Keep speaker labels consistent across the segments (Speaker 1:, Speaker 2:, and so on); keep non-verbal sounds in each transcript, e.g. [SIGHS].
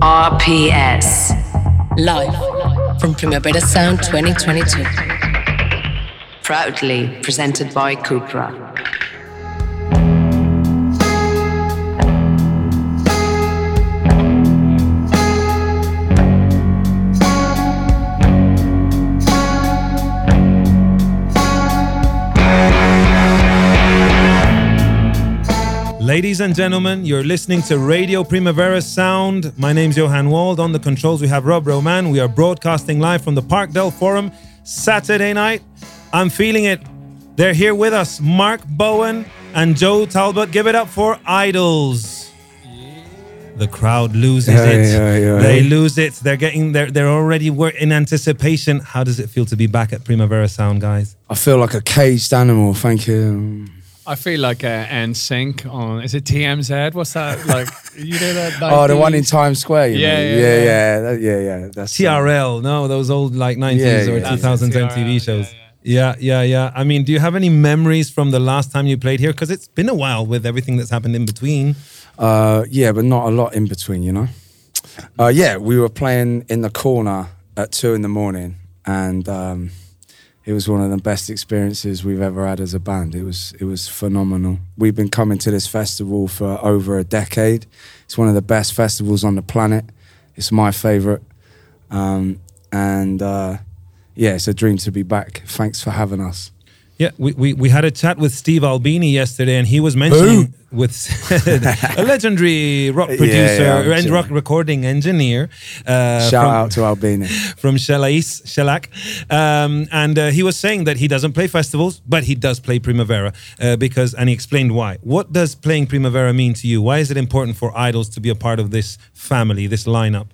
Speaker 1: RPS. Live from Primavera Sound 2022. Proudly presented by Cupra.
Speaker 2: Ladies and gentlemen, you're listening to Radio Primavera Sound. My name's Johan Wald. On the controls, we have Rob Roman. We are broadcasting live from the Parc del Fòrum Saturday night. I'm feeling it. They're here with us, Mark Bowen and Joe Talbot. Give it up for Idles. The crowd loses
Speaker 3: Yeah,
Speaker 2: it.
Speaker 3: yeah, yeah.
Speaker 2: They lose it. They're getting. They're they're already in anticipation. How does it feel to be back at Primavera Sound, guys?
Speaker 3: I feel like a caged animal. Thank you.
Speaker 4: I feel like uh, NSYNC on is it TMZ? What's that like? [LAUGHS] You know that?
Speaker 3: Oh, the one in Times Square. You
Speaker 4: Yeah,
Speaker 3: mean?
Speaker 4: yeah,
Speaker 3: yeah,
Speaker 4: yeah.
Speaker 3: yeah, that- yeah, yeah. That's uh,
Speaker 2: TRL, no, those old like 90s
Speaker 3: Yeah,
Speaker 2: or 2000s
Speaker 4: That's
Speaker 2: MTV shows.
Speaker 4: yeah,
Speaker 2: Yeah, yeah, yeah. I mean, do you have any memories from the last time you played here? Because it's been a while with everything that's happened in between.
Speaker 3: Uh, yeah, but not a lot in between, you know. Uh, yeah, we were playing in the corner at two in the morning, and um, it was one of the best experiences we've ever had as a band. It was it was phenomenal. We've been coming to this festival for over a decade. It's one of the best festivals on the planet. It's my favorite, um, and uh, yeah, it's a dream to be back. Thanks for having us.
Speaker 2: Yeah, we, we, we had a chat with Steve Albini yesterday, and he was mentioning with [LAUGHS] a legendary rock producer
Speaker 3: yeah, I'm
Speaker 2: and rock recording engineer. Uh,
Speaker 3: Shout
Speaker 2: from-
Speaker 3: out to Albini. [LAUGHS]
Speaker 2: from Shalais, Shellac. Um, and uh, he was saying that he doesn't play festivals, but he does play Primavera uh, because, and he explained why. What does playing Primavera mean to you? Why is it important for Idles to be a part of this family, this lineup?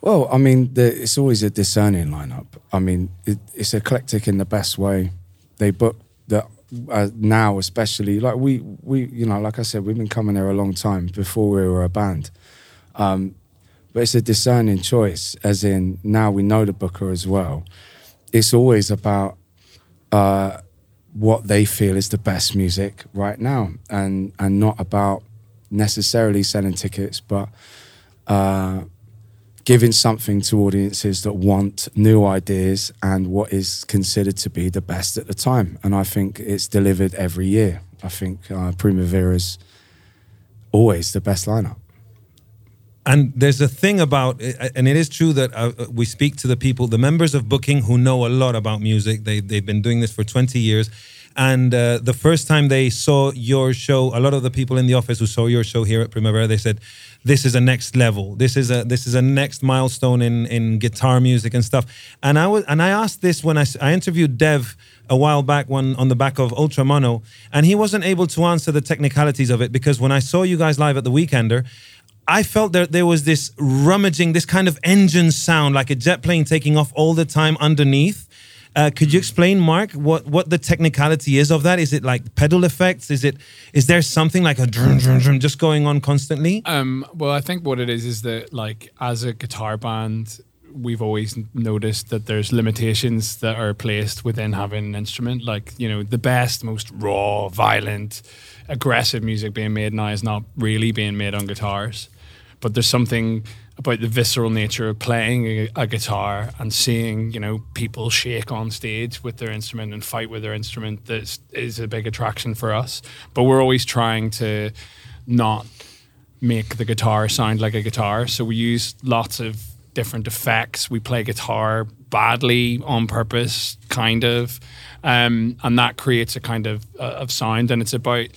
Speaker 3: Well, I mean, the, it's always a discerning lineup. I mean, it, it's eclectic in the best way. They book the uh, now, especially like we we you know, like I said, we've been coming there a long time before we were a band. Um, but it's a discerning choice, as in now we know the booker as well. It's always about uh, what they feel is the best music right now, and and not about necessarily selling tickets, but uh, giving something to audiences that want new ideas and what is considered to be the best at the time. And I think it's delivered every year. I think uh, Primavera's always the best lineup.
Speaker 2: And there's a thing about, and it is true that uh, we speak to the people, the members of Booking who know a lot about music. They, they've been doing this for 20 years. And uh, the first time they saw your show, a lot of the people in the office who saw your show here at Primavera, they said, "This is a next level. This is a this is a next milestone in in guitar music and stuff." And I was and I asked this when I, I interviewed Dev a while back when on the back of Ultra Mono, and he wasn't able to answer the technicalities of it because when I saw you guys live at the Weekender, I felt that there was this rummaging, this kind of engine sound, like a jet plane taking off all the time underneath. Uh, could you explain, Mark, what, what the technicality is of that? Is it like pedal effects? Is it is there something like a drum drum drum just going on constantly?
Speaker 4: Um, well, I think what it is is that like as a guitar band, we've always noticed that there's limitations that are placed within having an instrument. Like you know, the best, most raw, violent, aggressive music being made now is not really being made on guitars. But there's something about the visceral nature of playing a, a guitar and seeing you know people shake on stage with their instrument and fight with their instrument that is a big attraction for us. But we're always trying to not make the guitar sound like a guitar. So we use lots of different effects. We play guitar badly on purpose, kind of, um, and that creates a kind of uh, of sound. And it's about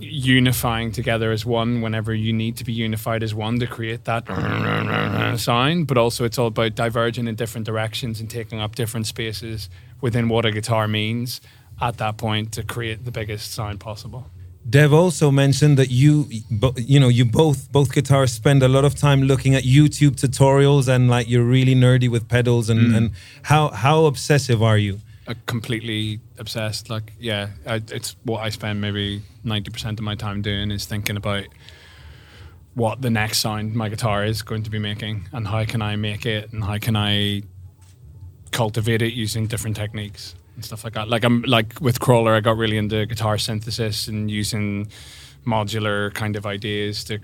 Speaker 4: unifying together as one whenever you need to be unified as one to create that [LAUGHS] sound. But also, it's all about diverging in different directions and taking up different spaces within what a guitar means at that point to create the biggest sound possible.
Speaker 2: Dev also mentioned that you, you know, you both both guitarists spend a lot of time looking at YouTube tutorials and like you're really nerdy with pedals and, mm. and how how obsessive are you?
Speaker 4: Completely obsessed. Like, yeah, I, it's what I spend maybe ninety percent of my time doing is thinking about what the next sound my guitar is going to be making and how can I make it and how can I cultivate it using different techniques and stuff like that. Like I'm like with Crawler, I got really into guitar synthesis and using modular kind of ideas to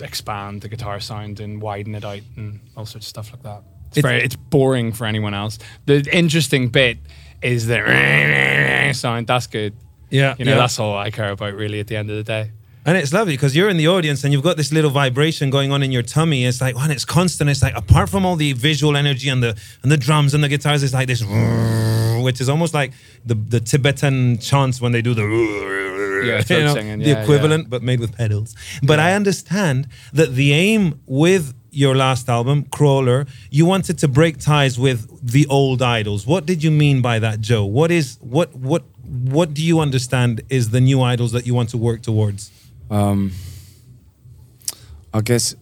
Speaker 4: expand the guitar sound and widen it out and all sorts of stuff like that. It's,
Speaker 2: It's-
Speaker 4: very it's boring for anyone else. The interesting bit is the [LAUGHS] sound. That's good.
Speaker 2: Yeah,
Speaker 4: You know,
Speaker 2: yeah.
Speaker 4: that's all I care about really at the end of the day.
Speaker 2: And it's lovely because you're in the audience and you've got this little vibration going on in your tummy. It's like, man, it's constant. It's like apart from all the visual energy and the and the drums and the guitars, it's like this, [LAUGHS] which is almost like the the Tibetan chants when they do the
Speaker 4: Yeah, [LAUGHS]
Speaker 2: you know,
Speaker 4: singing,
Speaker 2: the
Speaker 4: yeah,
Speaker 2: equivalent, but made with pedals. But I understand that the aim with your last album, Crawler, you wanted to break ties with the old Idles. What did you mean by that, Joe? What is what what what do you understand is the new Idles that you want to work towards?
Speaker 3: Um, I guess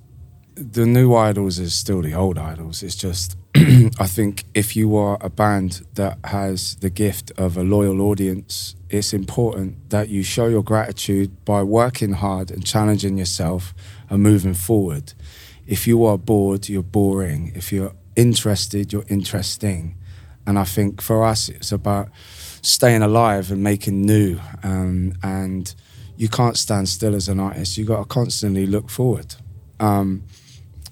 Speaker 3: the new Idles is still the old Idles. It's just, [CLEARS THROAT] I think if you are a band that has the gift of a loyal audience, it's important that you show your gratitude by working hard and challenging yourself and moving forward. If you are bored, you're boring. If you're interested, you're interesting. And I think for us, it's about staying alive and making new. Um, and you can't stand still as an artist. You got to constantly look forward. Um,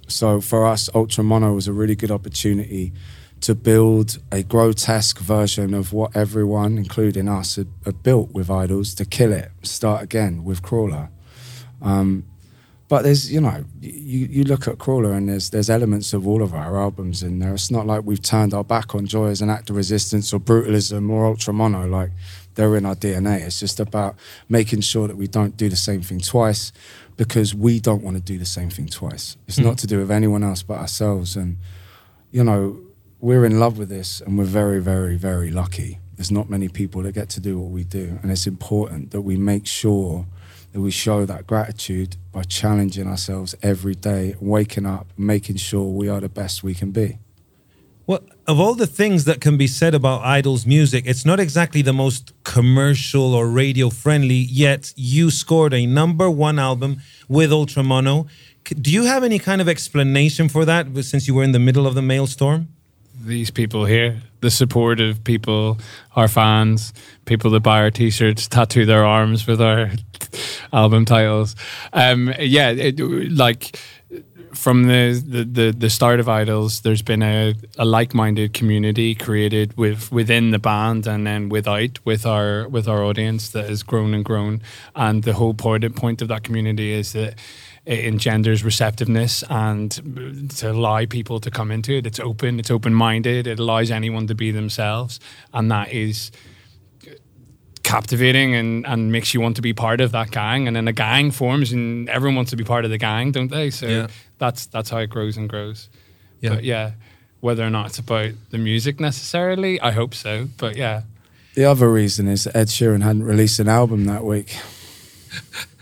Speaker 3: so for us, Ultra Mono was a really good opportunity to build a grotesque version of what everyone, including us, had, had built with Idles to kill it, start again with Crawler. Um, but there's, you know, you, you look at Crawler and there's there's elements of all of our albums in there. It's not like we've turned our back on Joy as an act of resistance or brutalism or Ultra Mono. Like they're in our DNA. It's just about making sure that we don't do the same thing twice because we don't want to do the same thing twice. It's hmm. not to do with anyone else but ourselves. And, you know, we're in love with this and we're very, very, very lucky. There's not many people that get to do what we do. And it's important that we make sure that we show that gratitude by challenging ourselves every day, waking up, making sure we are the best we can be.
Speaker 2: Well, of all the things that can be said about Idles' music, it's not exactly the most commercial or radio friendly, yet you scored a number one album with Ultra Mono. C- Do you have any kind of explanation for that since you were in the middle of the maelstrom?
Speaker 4: these people here, the supportive people, our fans, people that buy our t-shirts, tattoo their arms with our album titles. Um, yeah, it, like from the, the, the, the start of Idles, there's been a, a like-minded community created with within the band and then without with our with our audience that has grown and grown. And the whole point point of that community is that it engenders receptiveness and to allow people to come into it. It's open, it's open minded, it allows anyone to be themselves. And that is captivating and, and makes you want to be part of that gang. And then a gang forms and everyone wants to be part of the gang, don't they? So
Speaker 2: Yeah.
Speaker 4: that's that's how it grows and grows.
Speaker 2: Yeah.
Speaker 4: But yeah, whether or not it's about the music necessarily, I hope so. But yeah.
Speaker 3: The other reason is Ed Sheeran hadn't released an album that week. [LAUGHS]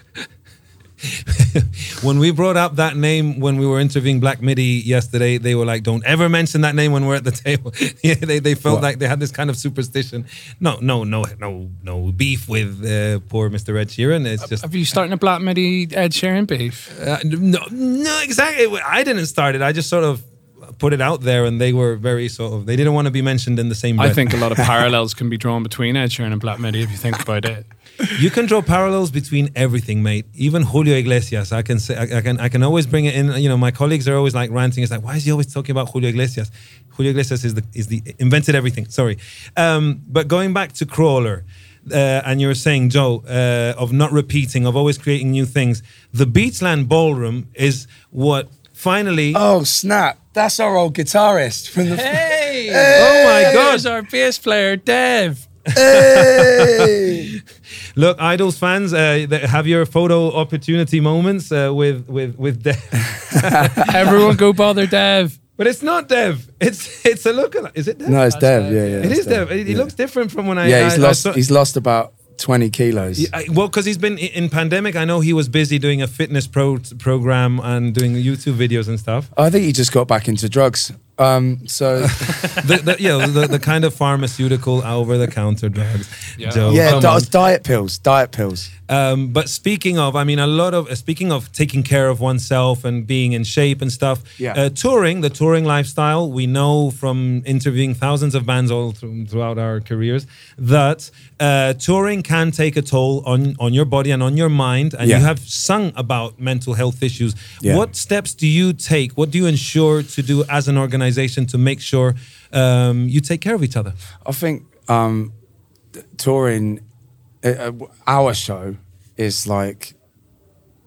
Speaker 3: [LAUGHS]
Speaker 2: When we brought up that name when we were interviewing Black Midi yesterday, they were like, "Don't ever mention that name when we're at the [LAUGHS] table." [LAUGHS] yeah, they, they felt
Speaker 3: What?
Speaker 2: like they had this kind of superstition. No, no, no, no, no beef with uh, poor Mr. Ed Sheeran. It's just
Speaker 4: Have you starting a Black Midi Ed Sheeran beef?
Speaker 2: Uh, no, no, exactly. I didn't start it. I just sort of put it out there, and they were very sort of. They didn't want to be mentioned in the same.
Speaker 4: I think a lot of parallels can be drawn between Ed Sheeran and Black Midi if you think about it.
Speaker 2: You can draw parallels between everything, mate. Even Julio Iglesias. I can say. I, I can. I can always bring it in. You know, my colleagues are always like ranting. It's like, why is he always talking about Julio Iglesias? Julio Iglesias is the is the invented everything. Sorry, um, but going back to Crawler. Uh, and you were saying, Joe, uh, of not repeating, of always creating new things. The Beachland Ballroom is what finally.
Speaker 3: Oh snap! That's our old guitarist from the.
Speaker 4: Hey!
Speaker 2: Oh my God.
Speaker 4: There's our bass player, Dev.
Speaker 3: Hey! [LAUGHS]
Speaker 2: Look, Idles fans, uh, have your photo opportunity moments uh, with with with Dev. [LAUGHS]
Speaker 4: Everyone go bother [LAUGHS] Dev.
Speaker 2: but it's not Dev. It's it's a lookalike. Is it Dev?
Speaker 3: No, it's Dev.
Speaker 4: Dev,
Speaker 3: Yeah,
Speaker 4: yeah.
Speaker 3: yeah. it's
Speaker 2: is Dev. He he
Speaker 3: Yeah.
Speaker 2: looks different from when I.
Speaker 3: Yeah, he's
Speaker 2: I- I
Speaker 3: lost.
Speaker 2: saw-
Speaker 3: he's lost about twenty kilos.
Speaker 2: Yeah, well, because he's been in pandemic. I know he was busy doing a fitness pro program and doing YouTube videos and stuff.
Speaker 3: I think he just got back into drugs. Um, so [LAUGHS]
Speaker 2: the, the, yeah, the, the kind of pharmaceutical over the counter drugs.
Speaker 4: Yeah.
Speaker 2: Joe,
Speaker 3: yeah, di- diet pills, diet pills.
Speaker 2: Um, but speaking of, I mean, a lot of speaking of taking care of oneself and being in shape and stuff.
Speaker 3: Yeah.
Speaker 2: Uh, touring, the touring lifestyle, we know from interviewing thousands of bands all through, throughout our careers that uh, touring can take a toll on on your body and on your mind. And
Speaker 3: Yeah.
Speaker 2: you have sung about mental health issues.
Speaker 3: Yeah.
Speaker 2: What steps do you take? What do you ensure to do as an organization to make sure um, you take care of each other?
Speaker 3: I think um, touring, uh, uh, our show is like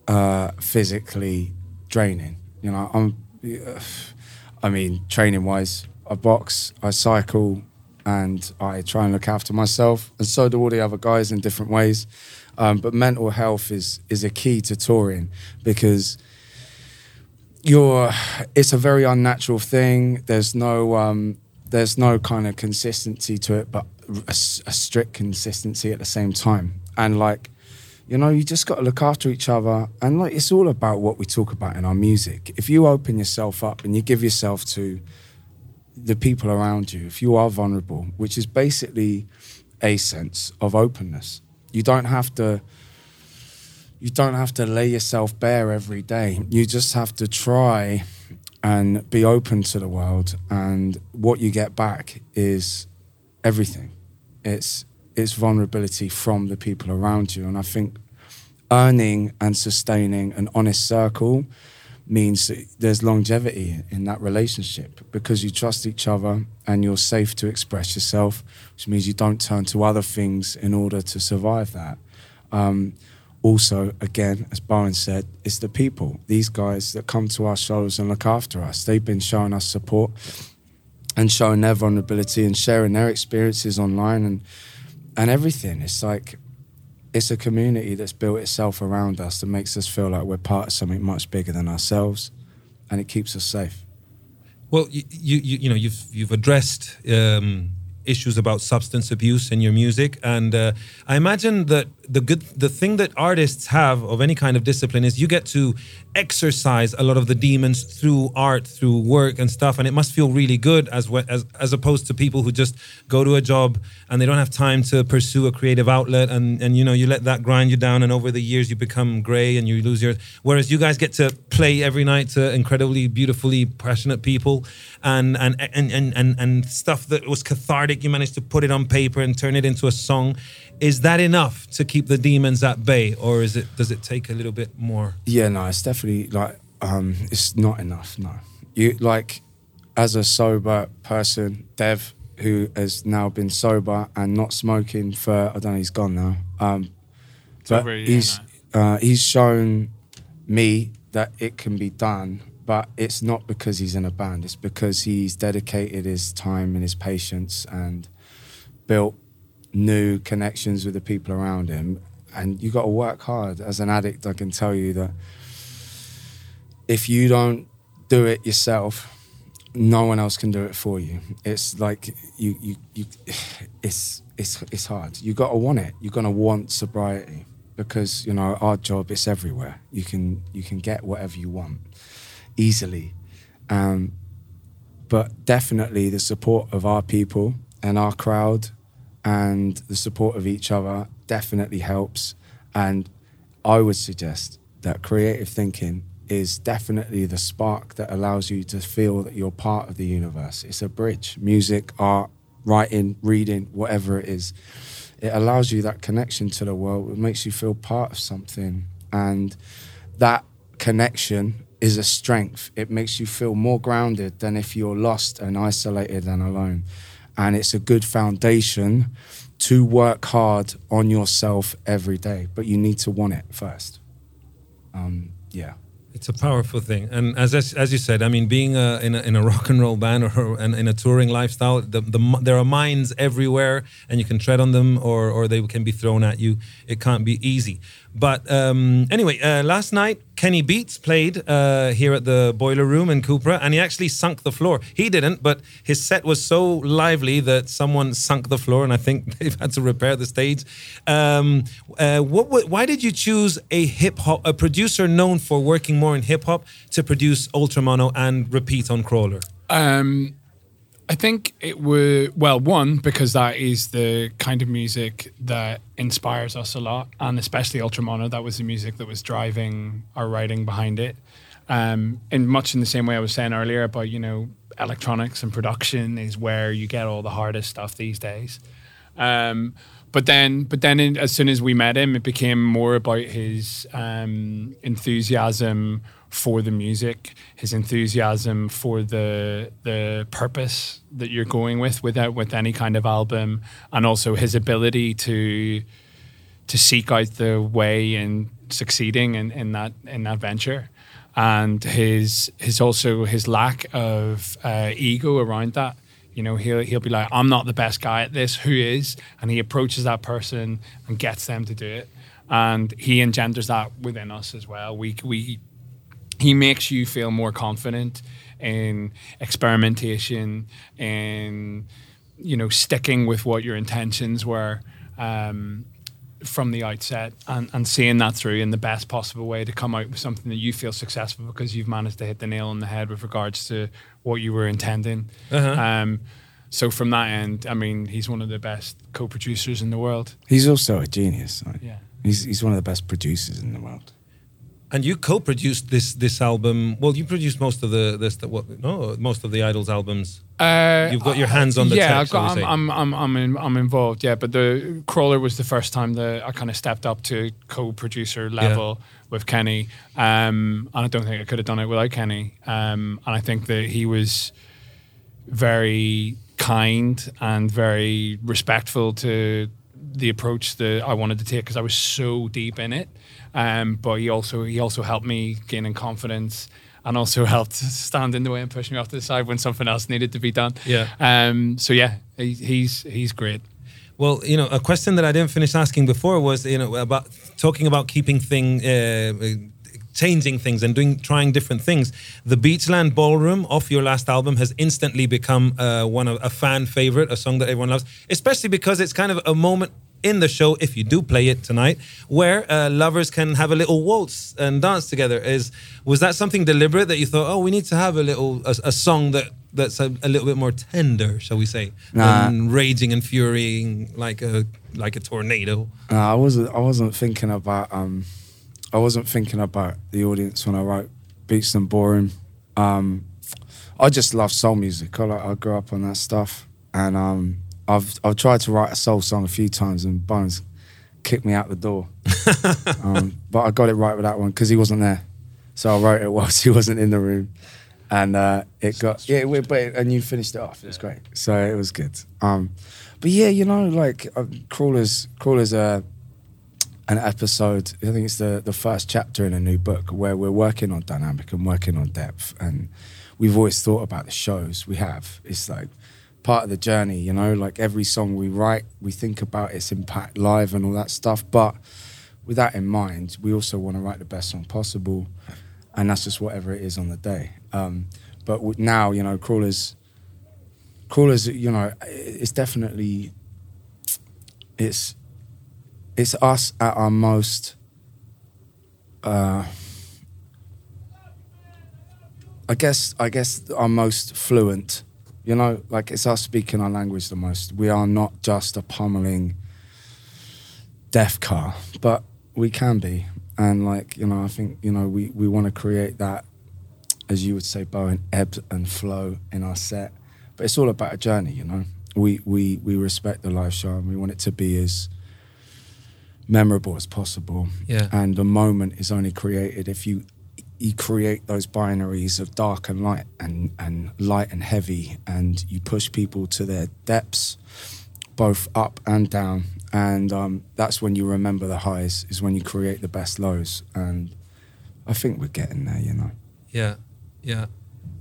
Speaker 3: uh, physically draining. You know, I'm. uh, I mean, training wise, I box, I cycle, and I try and look after myself, and so do all the other guys in different ways. Um, but mental health is is a key to touring because you're it's a very unnatural thing there's no um there's no kind of consistency to it but a strict consistency at the same time. And like you know you just got to look after each other. And like it's all about what we talk about in our music. If you open yourself up and you give yourself to the people around you if you are vulnerable which is basically a sense of openness you don't have to you don't have to lay yourself bare every day. You just have to try and be open to the world. And what you get back is everything. It's it's vulnerability from the people around you. And I think earning and sustaining an honest circle means that there's longevity in that relationship because you trust each other and you're safe to express yourself, which means you don't turn to other things in order to survive that. Um, also, again, as Bowen said, it's the people, these guys that come to our shows and look after us. They've been showing us support and showing their vulnerability and sharing their experiences online and and everything. It's like it's a community that's built itself around us that makes us feel like we're part of something much bigger than ourselves, and it keeps us safe.
Speaker 2: Well, you you, you know you've you've addressed um, issues about substance abuse in your music, and uh, I imagine that the good the thing that artists have of any kind of discipline is you get to exercise a lot of the demons through art, through work and stuff, and it must feel really good as as as opposed to people who just go to a job and they don't have time to pursue a creative outlet, and and you know you let that grind you down, and over the years you become gray and you lose your. Whereas you guys get to play every night to incredibly beautifully passionate people, and and and and and, and stuff that was cathartic. You managed to put it on paper and turn it into a song. Is that enough to keep the demons at bay, or is it does it take a little bit more?
Speaker 3: Yeah, no, it's definitely like um, it's not enough. No, you like as a sober person, Dev, who has now been sober and not smoking for I don't know, he's gone now. Um, but
Speaker 4: over a year
Speaker 3: he's uh, he's shown me that it can be done. But it's not because he's in a band. It's because he's dedicated his time and his patience and built new connections with the people around him. And you got to work hard. As an addict, I can tell you that if you don't do it yourself, no one else can do it for you. It's like you, you, you [SIGHS] it's, it's, it's hard. You got to want it. You're gonna want sobriety because you know our job is everywhere. You can, you can get whatever you want easily. Um, but definitely the support of our people and our crowd and the support of each other definitely helps. And I would suggest that creative thinking is definitely the spark that allows you to feel that you're part of the universe. It's a bridge. Music, art, writing, reading, whatever it is. It allows you that connection to the world. It makes you feel part of something. And that connection is a strength. It makes you feel more grounded than if you're lost and isolated and alone. And it's a good foundation to work hard on yourself every day, but you need to want it first. Um, yeah.
Speaker 2: It's a powerful thing, and as as, you said, I mean, being a, in a in a rock and roll band or in, in a touring lifestyle, the, the there are mines everywhere, and you can tread on them, or or they can be thrown at you. It can't be easy. But um, anyway, uh, last night Kenny Beats played uh, here at the Boiler Room in Cupra, and he actually sunk the floor. He didn't, but his set was so lively that someone sunk the floor, and I think [LAUGHS] they've had to repair the stage. Um, uh, what, why did you choose a hip hop, a producer known for working more in hip hop, to produce Ultra Mono and repeat on Crawler?
Speaker 4: Um, I think it would well one because that is the kind of music that inspires us a lot, and especially Ultra Mono. That was the music that was driving our writing behind it. Um, in much in the same way I was saying earlier about you know electronics and production is where you get all the hardest stuff these days. Um, but then, but then, in, as soon as we met him, it became more about his um, enthusiasm for the music, his enthusiasm for the the purpose that you're going with without with any kind of album, and also his ability to to seek out the way in succeeding in, in that in that venture and his his also his lack of uh, ego around that. You know, he'll he'll be like, "I'm not the best guy at this. Who is?" And he approaches that person and gets them to do it, and he engenders that within us as well. We we he makes you feel more confident in experimentation and you know sticking with what your intentions were. Um, from the outset and, and seeing that through in the best possible way to come out with something that you feel successful because you've managed to hit the nail on the head with regards to what you were intending.
Speaker 2: Uh-huh.
Speaker 4: Um, so from that end, I mean, he's one of the best co-producers in the world.
Speaker 3: He's also a genius. Like,
Speaker 4: Yeah.
Speaker 3: He's he's one of the best producers in the world.
Speaker 2: And you co-produced this this album. Well, you produced most of the this what no most of the Idles albums.
Speaker 4: Uh,
Speaker 2: You've got your hands on the
Speaker 4: yeah,
Speaker 2: tech,
Speaker 4: I've got, I'm, I'm, I'm, I'm, in, I'm involved. Yeah, but the crawler was the first time that I kind of stepped up to co-producer level with Kenny, um, and I don't think I could have done it without Kenny. Um, and I think that he was very kind and very respectful to the approach that I wanted to take because I was so deep in it. Um, but he also he also helped me gain in confidence and also [LAUGHS] helped stand in the way and push me off to the side when something else needed to be done.
Speaker 2: Yeah.
Speaker 4: Um, so yeah, he, he's he's great.
Speaker 2: Well, you know, a question that I didn't finish asking before was, you know, about talking about keeping thing, uh, changing things and doing, trying different things. The Beachland Ballroom off your last album has instantly become uh, one of a fan favorite, a song that everyone loves, especially because it's kind of a moment in the show, if you do play it tonight, where uh, lovers can have a little waltz and dance together. Is was that something deliberate that you thought, oh, we need to have a little a, a song that that's a, a little bit more tender, shall we say,
Speaker 3: Nah.
Speaker 2: than raging and furying like a like a tornado.
Speaker 3: No, I wasn't. I wasn't thinking about. Um, I wasn't thinking about the audience when I wrote Beachland Ballroom. Um, I just love soul music. I like. I grew up on that stuff, and um, I've I've tried to write a soul song a few times, and Bones kicked me out the door. [LAUGHS] um, but I got it right with that one because he wasn't there, so I wrote it [LAUGHS] whilst he wasn't in the room, and uh, it got yeah. it- But it, and you finished it off. It was great. So it was good. Um, but yeah, you know, like uh, crawlers, crawlers are an episode. I think it's the the first chapter in a new book where we're working on dynamic and working on depth, and we've always thought about the shows we have. It's like part of the journey, you know. Like every song we write, we think about its impact live and all that stuff. But with that in mind, we also want to write the best song possible, and that's just whatever it is on the day. Um, but now, you know, crawlers, crawlers, you know, it's definitely it's it's us at our most uh I guess I guess our most fluent. You know, like it's us speaking our language the most. We are not just a pummeling deaf car, but we can be. And like, you know, I think, you know, we, we want to create that, as you would say, Bowen, ebb and flow in our set. But it's all about a journey, you know. We we we respect the live show and we want it to be as memorable as possible.
Speaker 2: Yeah.
Speaker 3: And the moment is only created if you you create those binaries of dark and light and, and light and heavy and you push people to their depths both up and down and um, that's when you remember the highs is when you create the best lows and i think we're getting there you know
Speaker 2: Yeah, yeah.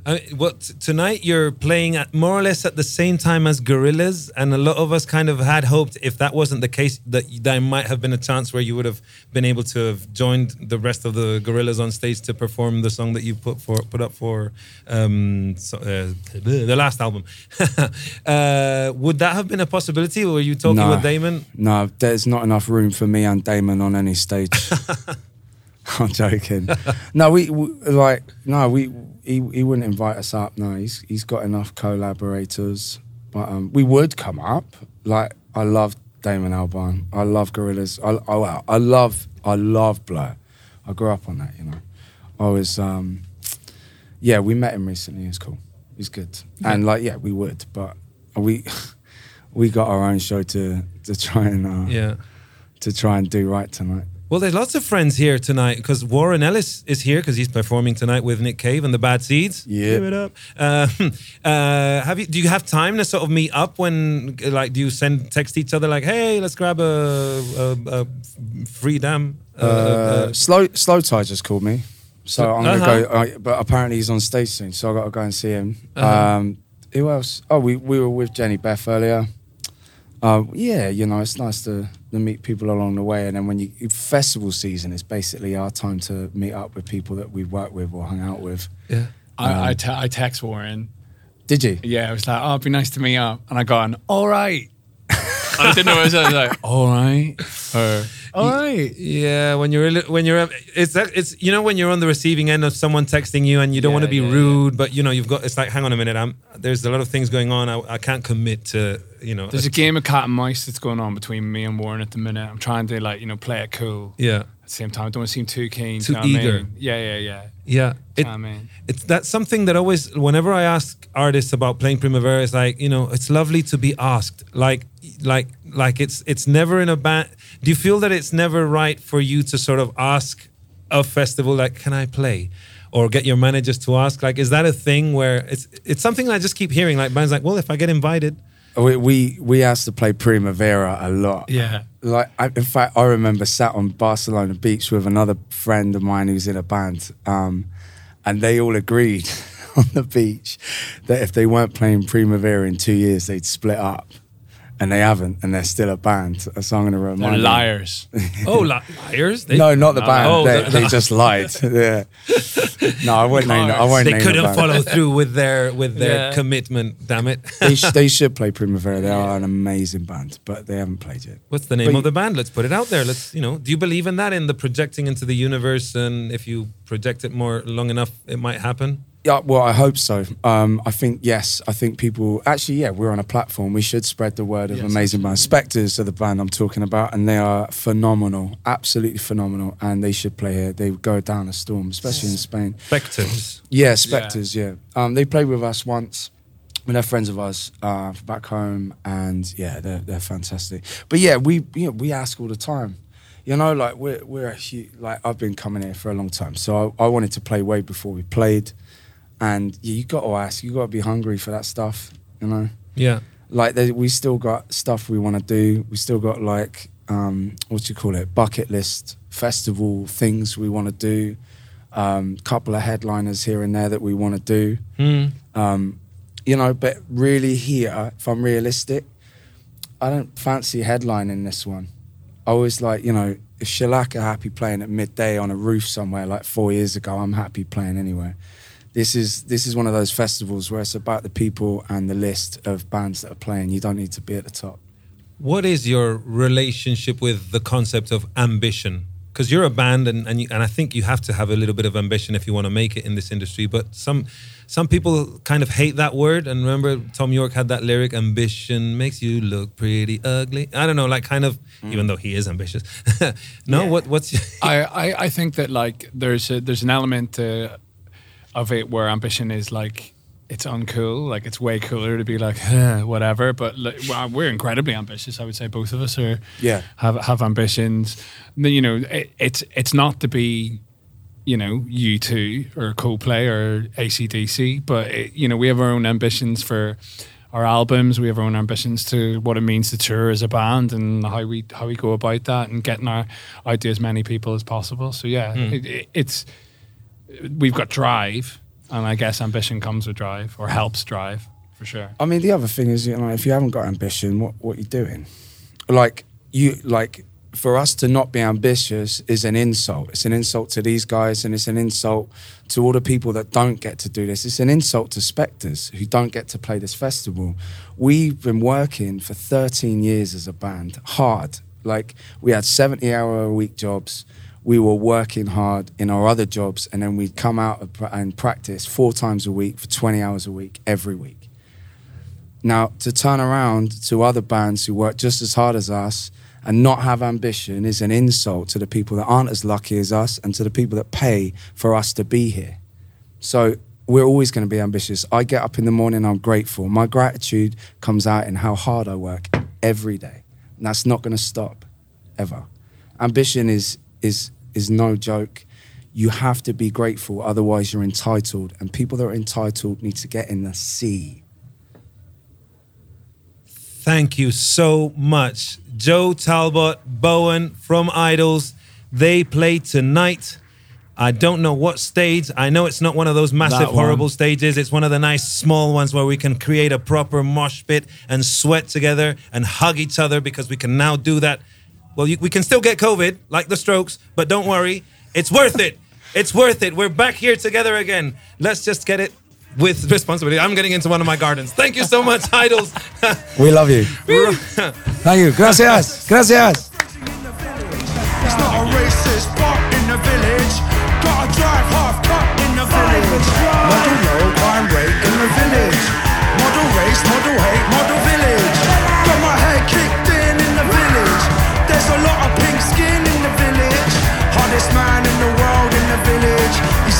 Speaker 2: I mean, well, t- tonight you're playing at more or less at the same time as Gorillaz, and a lot of us kind of had hoped if that wasn't the case that there might have been a chance where you would have been able to have joined the rest of the Gorillaz on stage to perform the song that you put for put up for um, so, uh, the last album. [LAUGHS] uh, would that have been a possibility? Were you talking
Speaker 3: No.
Speaker 2: with Damon?
Speaker 3: no there's not enough room for me and damon on any stage [LAUGHS] [LAUGHS] I'm joking. no, we, we like no, we he, he wouldn't invite us up. No, he's he's got enough collaborators. But um, we would come up. Like I love Damon Albarn. I love Gorillaz. I, I I love I love Blur. I grew up on that. You know, I was um, yeah. We met him recently. He's cool. He's good. And like yeah, we would, but we [LAUGHS] we got our own show to to try and uh,
Speaker 2: Yeah.
Speaker 3: to try and do right tonight.
Speaker 2: Well, there's lots of friends here tonight because Warren Ellis is here because he's performing tonight with Nick Cave and the Bad Seeds.
Speaker 3: Yeah.
Speaker 2: give it up. Uh, [LAUGHS] uh, have you? Do you have time to sort of meet up when, like, do you send text each other like, "Hey, let's grab a, a, a free dam"? Uh,
Speaker 3: Uh,
Speaker 2: uh,
Speaker 3: slow slowthai just called me, so I'm gonna
Speaker 2: Uh-huh.
Speaker 3: go. I, but apparently he's on stage soon, so I got to go and see him.
Speaker 2: Uh-huh.
Speaker 3: Um, who else? Oh, we we were with Jehnny Beth earlier. Uh, yeah, you know, it's nice to, to meet people along the way, and then when you festival season is basically our time to meet up with people that we've worked with or hung out with.
Speaker 2: yeah.
Speaker 4: I, I, te- I text Warren.
Speaker 3: Did you?
Speaker 4: Yeah, I was like, oh, it'd be nice to meet up. And I got gone, all right. I didn't know what I was, I was like, all right. Or, all right.
Speaker 2: Yeah, when you're when you're it's that it's you know when you're on the receiving end of someone texting you and you don't
Speaker 4: Yeah,
Speaker 2: want to be
Speaker 4: yeah, yeah.
Speaker 2: rude, but you know you've got it's like hang on a minute, I'm there's a lot of things going on. I, I can't commit to you know.
Speaker 4: There's a game of cat and mice that's going on between me and Warren at the minute. I'm trying to like, you know, play it cool.
Speaker 2: yeah,
Speaker 4: the same time, I don't seem too keen.
Speaker 2: Too
Speaker 4: do you know what I
Speaker 2: eager.
Speaker 4: mean? Yeah, yeah, yeah.
Speaker 2: yeah. It,
Speaker 4: Do you know what I mean?
Speaker 2: it's that's something that always whenever I ask artists about playing Primavera, it's like you know it's lovely to be asked. Like like like it's it's never in a band. Do you feel that it's never right for you to sort of ask a festival like, can I play? Or get your managers to ask, like, is that a thing where it's it's something I just keep hearing, like bands like, well, if I get invited,
Speaker 3: We we, we asked to play Primavera a lot.
Speaker 4: Yeah.
Speaker 3: Like, I, in fact, I remember sat on Barcelona beach with another friend of mine who's in a band, um, and they all agreed [LAUGHS] on the beach that if they weren't playing Primavera in two years, they'd split up. And they haven't, and they're still a band. So I'm going to remind
Speaker 4: They're
Speaker 3: them.
Speaker 4: liars. [LAUGHS]
Speaker 2: oh, li- liars! They,
Speaker 3: No, not the band.
Speaker 2: Oh,
Speaker 3: they,
Speaker 2: the-
Speaker 3: they just [LAUGHS] lied. [LAUGHS] yeah. No, I won't name. I won't
Speaker 2: they
Speaker 3: name
Speaker 2: couldn't
Speaker 3: band.
Speaker 2: follow through with their with their
Speaker 4: Yeah.
Speaker 2: commitment. Damn it!
Speaker 3: They, sh- they should play Primavera. They are an amazing band, but they haven't played yet.
Speaker 2: What's the name
Speaker 3: But-
Speaker 2: of the band? Let's put it out there. Let's, you know, do you believe in that in the projecting into the universe and if you project it more long enough it might happen?
Speaker 3: Yeah, well, I hope so. Um, I think yes. I think people actually, yeah, we're on a platform. We should spread the word of
Speaker 4: Yes,
Speaker 3: amazing bands. Spectres are the band I'm talking about, and they are phenomenal, absolutely phenomenal. And they should play here. They go down a storm, especially in Spain.
Speaker 2: Spectres.
Speaker 3: Yeah, Spectres. Yeah, Um, they played with us once. When they're friends of ours uh, back home, and yeah, they're they're fantastic. But yeah, we you know, we ask all the time. You know, like we're we're actually like I've been coming here for a long time, so I, I wanted to play way before we played, and yeah, you got to ask, you got to be hungry for that stuff. You know,
Speaker 2: Yeah.
Speaker 3: like there, we still got stuff we want to do. We still got like um, what do you call it? Bucket list festival things we want to do. Um, couple of headliners here and there that we want to do.
Speaker 2: Hmm.
Speaker 3: Um, you know, but really here, if I'm realistic, I don't fancy headlining this one. I always like, you know, if Shellac are happy playing at midday on a roof somewhere like four years ago, I'm happy playing anywhere. This is this is one of those festivals where it's about the people and the list of bands that are playing. You don't need to be at the top.
Speaker 2: What is your relationship with the concept of ambition? Because you're a band, and and, you, and I think you have to have a little bit of ambition if you want to make it in this industry. But some some people kind of hate that word. And remember, Thom Yorke had that lyric: "Ambition makes you look pretty ugly." I don't know, like kind of, even though he is ambitious. [LAUGHS] no, what what's [LAUGHS]
Speaker 4: I, I, I think that like there's a, there's an element uh, of it where ambition is like it's uncool. Like it's way cooler to be like "Huh, whatever. But like, well, uh, we're incredibly ambitious. I would say both of us are.
Speaker 3: Yeah.
Speaker 4: Have have ambitions. Then, You know, it, it's it's not to be. You know, U two or Coldplay or ACDC, but it, you know we have our own ambitions for our albums. We have our own ambitions to what it means to tour as a band and how we how we go about that and getting our out to as many people as possible. So yeah, hmm. it, it, it's we've got drive, and I guess ambition comes with drive or helps drive for sure.
Speaker 3: I mean, the other thing is, you know, if you haven't got ambition, what what you doing? Like you, like for us to not be ambitious is an insult. It's an insult to these guys, and it's an insult to all the people that don't get to do this. It's an insult to Spectres who don't get to play this festival. We've been working for 13 years as a band, hard. Like we had 70 hour a week jobs. We were working hard in our other jobs, and then we'd come out and practice four times a week for 20 hours a week, every week. Now, to turn around to other bands who work just as hard as us and not have ambition is an insult to the people that aren't as lucky as us and to the people that pay for us to be here. So we're always going to be ambitious. I get up in the morning, I'm grateful. My gratitude comes out in how hard I work every day. And that's not going to stop ever. Ambition is is is no joke. You have to be grateful, otherwise you're entitled. And people that are entitled need to get in the sea.
Speaker 2: Thank you so much. Joe Talbot, Bowen from Idles. They play tonight. I don't know what stage. I know it's not one of those massive, horrible stages. It's one of the nice small ones where we can create a proper mosh pit and sweat together and hug each other because we can now do that. Well, you, we can still get COVID, like the strokes, but don't worry. It's worth it. It's worth it. We're back here together again. Let's just get it with responsibility. I'm getting into one of my gardens. Thank you so much, [LAUGHS] Idles.
Speaker 3: we love you. [LAUGHS] Thank you. Gracias. Gracias.
Speaker 5: It's not a racist part in the village. Gotta drive half cut in the village. Model low, crime rate in the village. Model race, model hate, model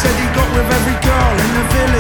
Speaker 5: said he got with every girl in the village.